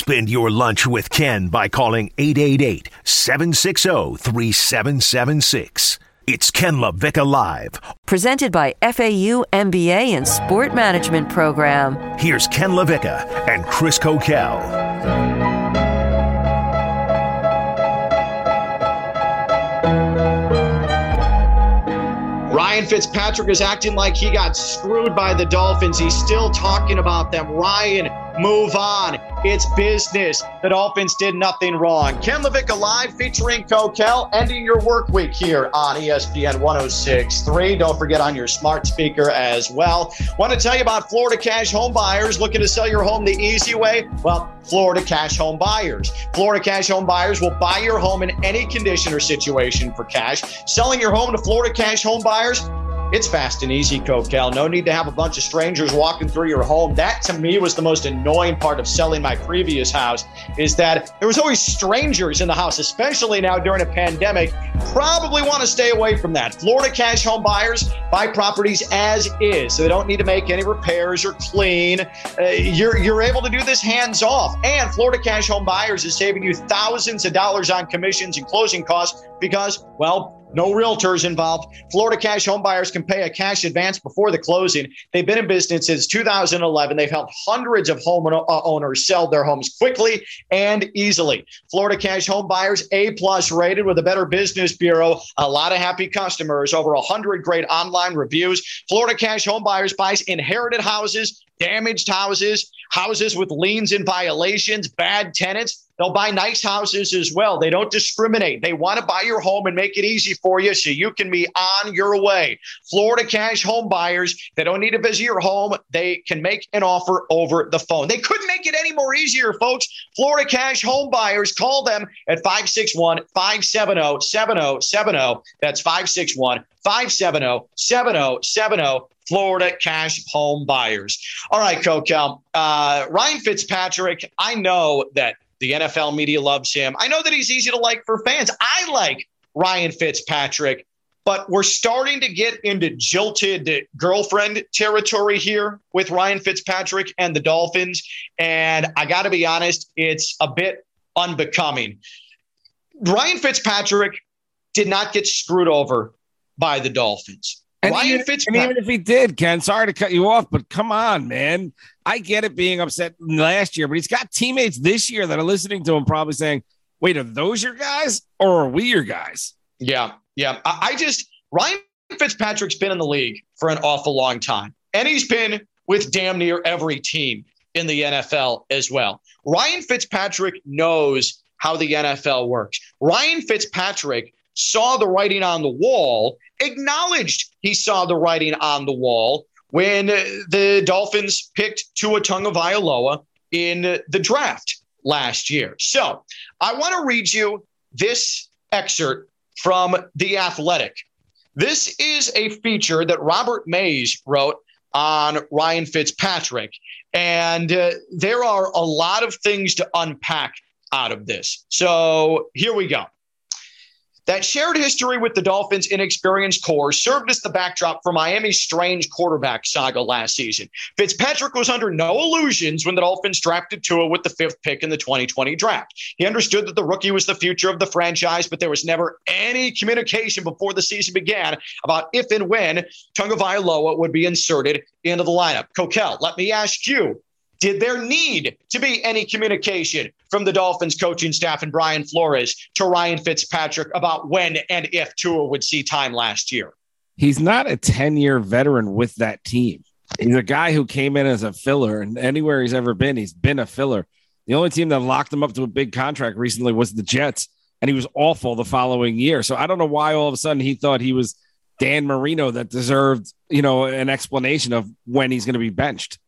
Spend your lunch with Ken by calling 888 760 3776. It's Ken LaVicka Live. Presented by FAU MBA and Sport Management Program. Here's Ken LaVicka and Chris Coquel. Ryan Fitzpatrick is acting like he got screwed by the Dolphins. He's still talking about them. Ryan, move on. It's business. The Dolphins did nothing wrong. Ken LaVicka Live featuring Coquel, ending your work week here on ESPN 106.3. Don't forget on your smart speaker as well. Want to tell you about Florida Cash Home Buyers looking to sell your home the easy way? Well, Florida Cash Home Buyers. Florida Cash Home Buyers will buy your home in any condition or situation for cash. Selling your home to Florida Cash Home Buyers it's fast and easy, Coquel. No need to have a bunch of strangers walking through your home. That to me was the most annoying part of selling my previous house is that there was always strangers in the house, especially now during a pandemic. Probably want to stay away from that. Florida cash home buyers buy properties as is, so they don't need to make any repairs or clean. Uh, you're you're able to do this hands off. And Florida cash home buyers is saving you thousands of dollars on commissions and closing costs because, well, no realtors involved. Florida cash home buyers can pay a cash advance before the closing. They've been in business since 2011. They've helped hundreds of home uh, owners sell their homes quickly and easily. Florida cash home buyers A plus rated with a Better Business Bureau. A lot of happy customers. Over 100 great online reviews. Florida cash home buyers buys inherited houses, damaged houses, houses with liens and violations, bad tenants. They'll buy nice houses as well. They don't discriminate. They want to buy your home and make it easy for you so you can be on your way. Florida cash home buyers, they don't need to visit your home. They can make an offer over the phone. They couldn't make it any more easier, folks. Florida cash home buyers, call them at 561 570 7070. That's 561 570 7070. Florida cash home buyers. All right, Coquel. Uh, Ryan Fitzpatrick, I know that the NFL media loves him. I know that he's easy to like for fans. I like Ryan Fitzpatrick, but we're starting to get into jilted girlfriend territory here with Ryan Fitzpatrick and the Dolphins. And I got to be honest, it's a bit unbecoming. Ryan Fitzpatrick did not get screwed over by the Dolphins. And even, and even, if he did, Ken, sorry to cut you off, but come on, man. I get it being upset last year, but he's got teammates this year that are listening to him probably saying, wait, are those your guys or are we your guys? Yeah. Yeah. I, I just, Ryan Fitzpatrick's been in the league for an awful long time, and he's been with damn near every team in the NFL as well. Ryan Fitzpatrick knows how the NFL works. Ryan Fitzpatrick saw the writing on the wall, acknowledged he saw the writing on the wall when the Dolphins picked Tua Tagovailoa in the draft last year. So I want to read you this excerpt from The Athletic. This is a feature that Robert Mays wrote on Ryan Fitzpatrick. And uh, there are a lot of things to unpack out of this. So here we go. That shared history with the Dolphins' inexperienced core served as the backdrop for Miami's strange quarterback saga last season. Fitzpatrick was under no illusions when the Dolphins drafted Tua with the fifth pick in the 2020 draft. He understood that the rookie was the future of the franchise, but there was never any communication before the season began about if and when Tagovailoa would be inserted into the lineup. Coquel, let me ask you, did there need to be any communication from the Dolphins coaching staff and Brian Flores to Ryan Fitzpatrick about when and if Tua would see time last year? He's not a 10 year veteran with that team. He's a guy who came in as a filler, and anywhere he's ever been, he's been a filler. The only team that locked him up to a big contract recently was the Jets, and he was awful the following year. So I don't know why all of a sudden he thought he was Dan Marino that deserved, you know, an explanation of when he's going to be benched.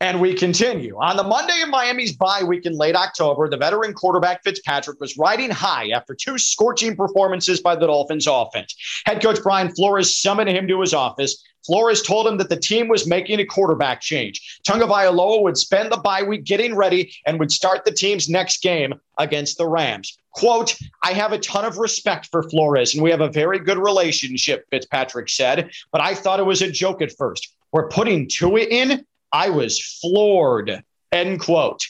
And we continue. On the Monday of Miami's bye week in late October, the veteran quarterback Fitzpatrick was riding high after two scorching performances by the Dolphins offense. Head coach Brian Flores summoned him to his office. Flores told him that the team was making a quarterback change. Tagovailoa would spend the bye week getting ready and would start the team's next game against the Rams. Quote, I have a ton of respect for Flores and we have a very good relationship, Fitzpatrick said, but I thought it was a joke at first. We're putting Tua in I was floored. End quote.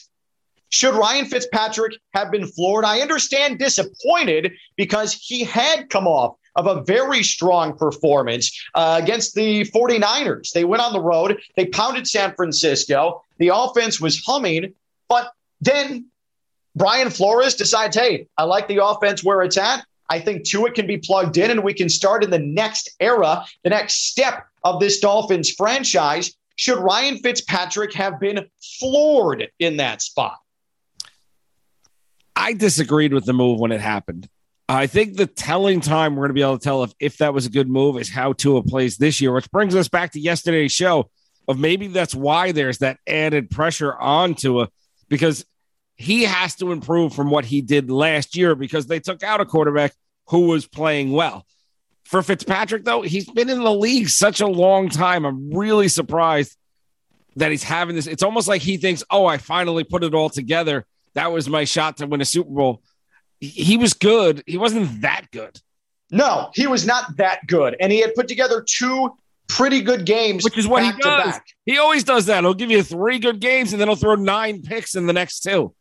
Should Ryan Fitzpatrick have been floored? I understand disappointed because he had come off of a very strong performance uh, against the 49ers. They went on the road, they pounded San Francisco. The offense was humming, but then Brian Flores decides, hey, I like the offense where it's at. I think Tua can be plugged in and we can start in the next era, the next step of this Dolphins franchise. Should Ryan Fitzpatrick have been floored in that spot? I disagreed with the move when it happened. I think the telling time we're going to be able to tell if, if that was a good move is how Tua plays this year, which brings us back to yesterday's show of maybe that's why there's that added pressure on Tua because he has to improve from what he did last year because they took out a quarterback who was playing well. For Fitzpatrick, though, he's been in the league such a long time. I'm really surprised that he's having this. It's almost like he thinks, oh, I finally put it all together. That was my shot to win a Super Bowl. He was good. He wasn't that good. No, he was not that good. And he had put together two pretty good games, which is what he does. He always does that. He'll give you three good games and then he'll throw nine picks in the next two.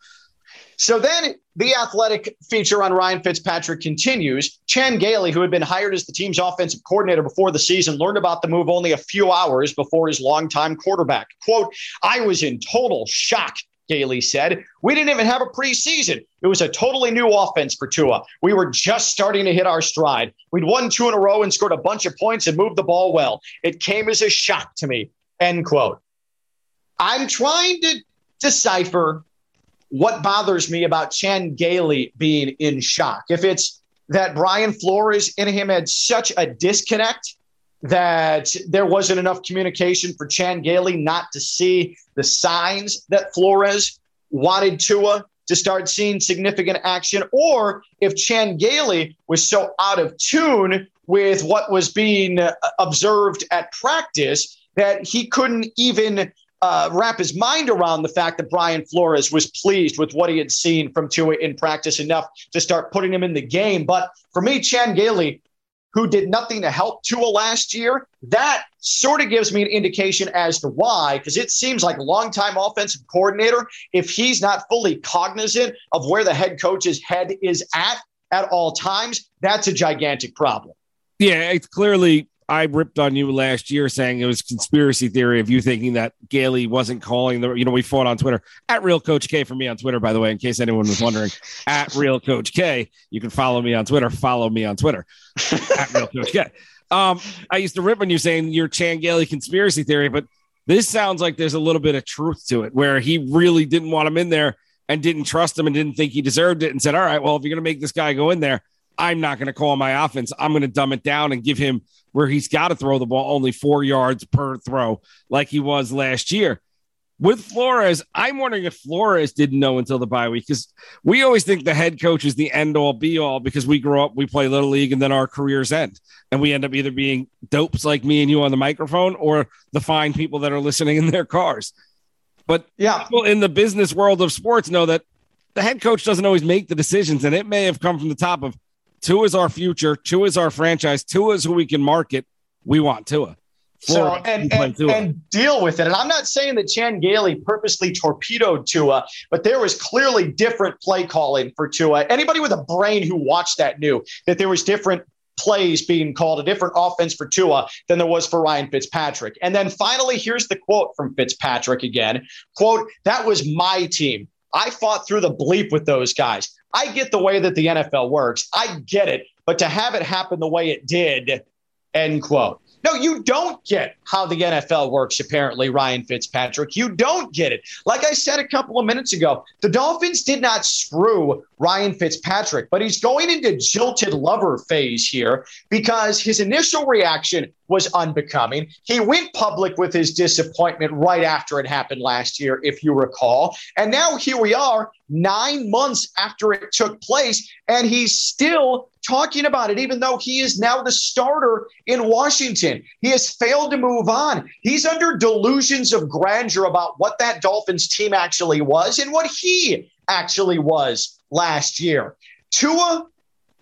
So then the athletic feature on Ryan Fitzpatrick continues. Chan Gailey, who had been hired as the team's offensive coordinator before the season, learned about the move only a few hours before his longtime quarterback. Quote, I was in total shock. Gailey said. We didn't even have a preseason. It was a totally new offense for Tua. We were just starting to hit our stride. We'd won two in a row and scored a bunch of points and moved the ball well. It came as a shock to me. End quote. I'm trying to decipher what bothers me about Chan Gailey being in shock. If it's that Brian Flores and him had such a disconnect that there wasn't enough communication for Chan Gailey not to see the signs that Flores wanted Tua to start seeing significant action, or if Chan Gailey was so out of tune with what was being observed at practice that he couldn't even uh, wrap his mind around the fact that Brian Flores was pleased with what he had seen from Tua in practice enough to start putting him in the game. But for me, Chan Gailey, who did nothing to help Tua last year, that sort of gives me an indication as to why, because it seems like a longtime offensive coordinator, if he's not fully cognizant of where the head coach's head is at at all times, that's a gigantic problem. Yeah, it's clearly I ripped on you last year saying it was conspiracy theory of you thinking that Gailey wasn't calling the, you know, we fought on Twitter at real coach K for me on Twitter, by the way, in case anyone was wondering at real coach K, you can follow me on Twitter, follow me on Twitter at real coach K. Um, I used to rip on you saying your Chan Gailey conspiracy theory, but this sounds like there's a little bit of truth to it where he really didn't want him in there and didn't trust him and didn't think he deserved it and said, all right, well, if you're going to make this guy go in there, I'm not going to call my offense. I'm going to dumb it down and give him where he's got to throw the ball only four yards per throw, like he was last year. With Flores, I'm wondering if Flores didn't know until the bye week because we always think the head coach is the end all be all because we grow up, we play little league, and then our careers end. And we end up either being dopes like me and you on the microphone or the fine people that are listening in their cars. But yeah, people in the business world of sports know that the head coach doesn't always make the decisions, and it may have come from the top of Tua is our future. Tua is our franchise. Tua is who we can market. We want Tua. So and, and, and, deal with it. And I'm not saying that Chan Gailey purposely torpedoed Tua, but there was clearly different play calling for Tua. Anybody with a brain who watched that knew that there was different plays being called, a different offense for Tua than there was for Ryan Fitzpatrick. And then finally, here's the quote from Fitzpatrick again. Quote, that was my team. I fought through the bleep with those guys. I get the way that the NFL works. I get it. But to have it happen the way it did, end quote. No, you don't get how the NFL works, apparently, Ryan Fitzpatrick. You don't get it. Like I said a couple of minutes ago, the Dolphins did not screw Ryan Fitzpatrick, but he's going into jilted lover phase here because his initial reaction was unbecoming. He went public with his disappointment right after it happened last year, if you recall. And now here we are, nine months after it took place, and he's still talking about it, even though he is now the starter in Washington. He has failed to move on. He's under delusions of grandeur about what that Dolphins team actually was and what he actually was last year. Tua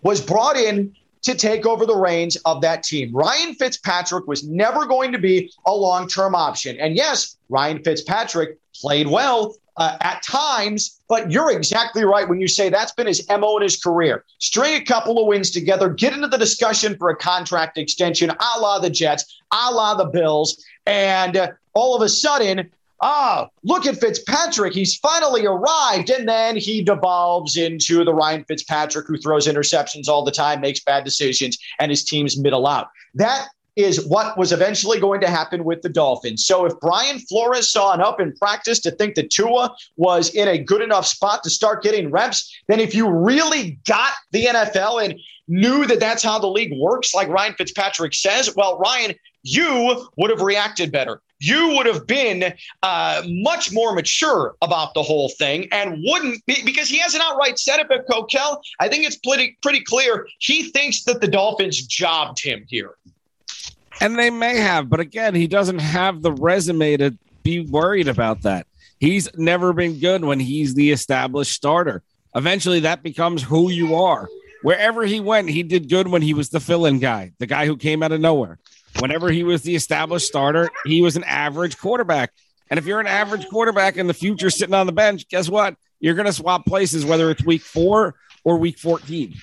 was brought in to take over the reins of that team. Ryan Fitzpatrick was never going to be a long term option. And yes, Ryan Fitzpatrick played well uh, at times, but you're exactly right when you say that's been his MO in his career. String a couple of wins together, get into the discussion for a contract extension, a la the Jets, a la the Bills, and uh, all of a sudden, ah, look at Fitzpatrick. He's finally arrived. And then he devolves into the Ryan Fitzpatrick who throws interceptions all the time, makes bad decisions, and his team's middle out. That is what was eventually going to happen with the Dolphins. So if Brian Flores saw an up in practice to think that Tua was in a good enough spot to start getting reps, then if you really got the NFL and knew that that's how the league works, like Ryan Fitzpatrick says, well, Ryan, you would have reacted better. You would have been uh, much more mature about the whole thing and wouldn't be, because he hasn't outright said it, but Coquel, I think it's pretty, pretty clear he thinks that the Dolphins jobbed him here. And they may have, but again, he doesn't have the resume to be worried about that. He's never been good when he's the established starter. Eventually, that becomes who you are. Wherever he went, he did good when he was the fill in guy, the guy who came out of nowhere. Whenever he was the established starter, he was an average quarterback. And if you're an average quarterback in the future sitting on the bench, guess what? You're going to swap places, whether it's week four or week 14.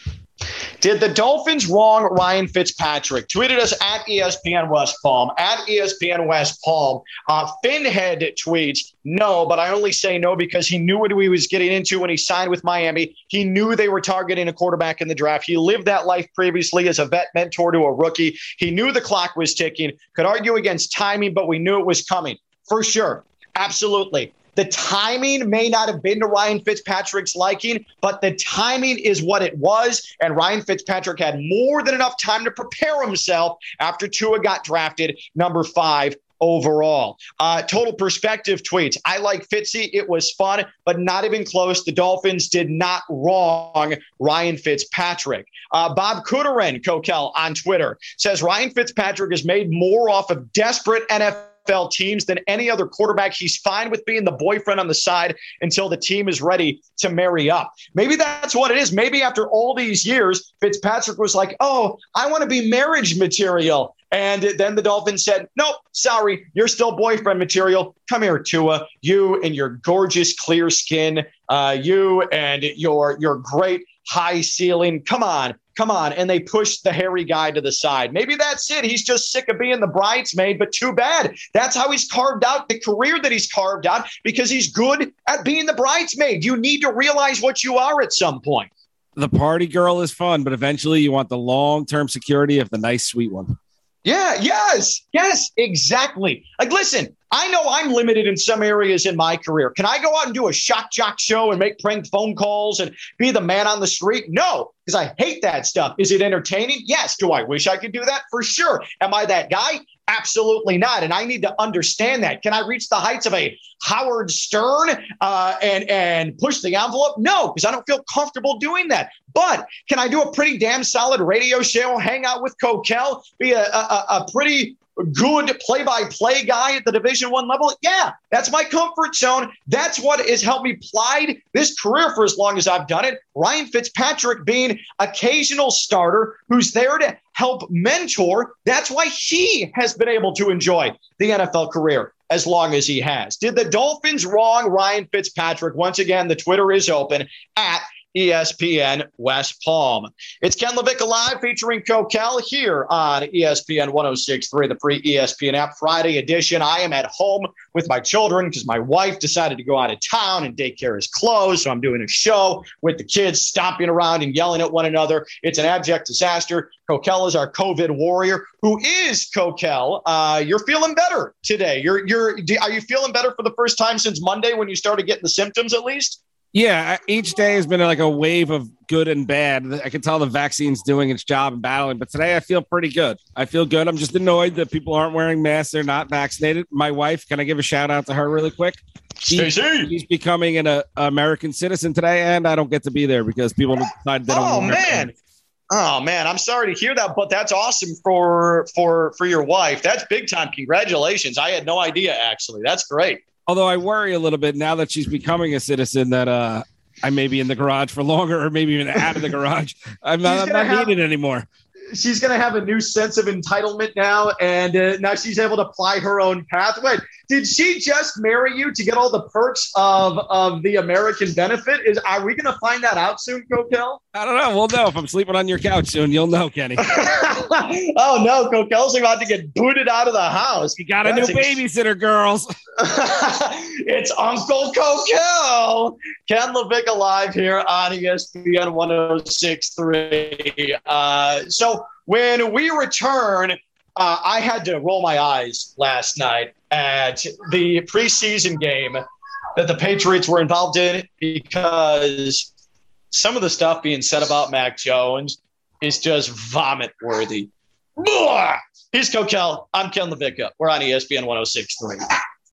Did the Dolphins wrong Ryan Fitzpatrick? Tweeted us at ESPN West Palm, at ESPN West Palm. Uh, Finhead tweets, no, but I only say no because he knew what he was getting into when he signed with Miami. He knew they were targeting a quarterback in the draft. He lived that life previously as a vet mentor to a rookie. He knew the clock was ticking, could argue against timing, but we knew it was coming for sure. Absolutely. The timing may not have been to Ryan Fitzpatrick's liking, but the timing is what it was. And Ryan Fitzpatrick had more than enough time to prepare himself after Tua got drafted number five overall. Uh, total perspective tweets. I like Fitzy. It was fun, but not even close. The Dolphins did not wrong Ryan Fitzpatrick. Uh, Bob Kuderin, Coquel on Twitter, says Ryan Fitzpatrick has made more off of desperate NFL NFL teams than any other quarterback. He's fine with being the boyfriend on the side until the team is ready to marry up. Maybe that's what it is. Maybe after all these years, Fitzpatrick was like, oh, I want to be marriage material. And then the Dolphins said, nope, sorry, you're still boyfriend material. Come here, Tua. You and your gorgeous clear skin, uh, you and your your great high ceiling. Come on, come on. And they push the hairy guy to the side. Maybe that's it. He's just sick of being the bridesmaid, but too bad. That's how he's carved out the career that he's carved out because he's good at being the bridesmaid. You need to realize what you are at some point. The party girl is fun, but eventually you want the long term security of the nice, sweet one. Yeah, yes, yes, exactly. Like, listen, I know I'm limited in some areas in my career. Can I go out and do a shock jock show and make prank phone calls and be the man on the street? No, because I hate that stuff. Is it entertaining? Yes. Do I wish I could do that? For sure. Am I that guy? Absolutely not. And I need to understand that. Can I reach the heights of a Howard Stern uh, and and push the envelope? No, because I don't feel comfortable doing that. But can I do a pretty damn solid radio show, hang out with Coquel, be a, a, a pretty good play-by-play guy at the division one level yeah that's my comfort zone. That's what has helped me plied this career for as long as i've done it. Ryan fitzpatrick being occasional starter who's there to help mentor that's why he has been able to enjoy the nfl career as long as he has. Did the dolphins wrong? Ryan fitzpatrick once again the twitter is open at ESPN West Palm. It's Ken LaVicka Live featuring Coquel here on ESPN 1063, the free ESPN app Friday edition. I am at home with my children because my wife decided to go out of town and daycare is closed. So I'm doing a show with the kids stomping around and yelling at one another. It's an abject disaster. Coquel is our COVID warrior. Who is Coquel? Uh, you're feeling better today. You're you're are you feeling better for the first time since Monday when you started getting the symptoms at least? Yeah, each day has been like a wave of good and bad. I can tell the vaccine's doing its job and battling, but today I feel pretty good. I feel good. I'm just annoyed that people aren't wearing masks. They're not vaccinated. My wife, can I give a shout out to her really quick? She, she's becoming an uh, American citizen today, and I don't get to be there because people decided they don't. Oh man. Oh man, I'm sorry to hear that, but that's awesome for for for your wife. That's big time. Congratulations. I had no idea actually. That's great. Although I worry a little bit now that she's becoming a citizen that uh, I may be in the garage for longer or maybe even out of the garage. I'm not, I'm not have, needed anymore. She's going to have a new sense of entitlement now. And uh, now she's able to ply her own pathway. Did she just marry you to get all the perks of, of the American benefit? Is are we going to find that out soon, Coquel? I don't know. We'll know if I'm sleeping on your couch soon. You'll know, Kenny. oh no, Coquel's about to get booted out of the house. You got a new ex- babysitter, girls. it's Uncle Coquel. Ken LaVicka live here on ESPN 106.3. Uh, so when we return, uh, I had to roll my eyes last night at the preseason game that the Patriots were involved in because some of the stuff being said about Mac Jones is just vomit worthy. He's Coquel. I'm Ken LaVicka. We're on ESPN 1063.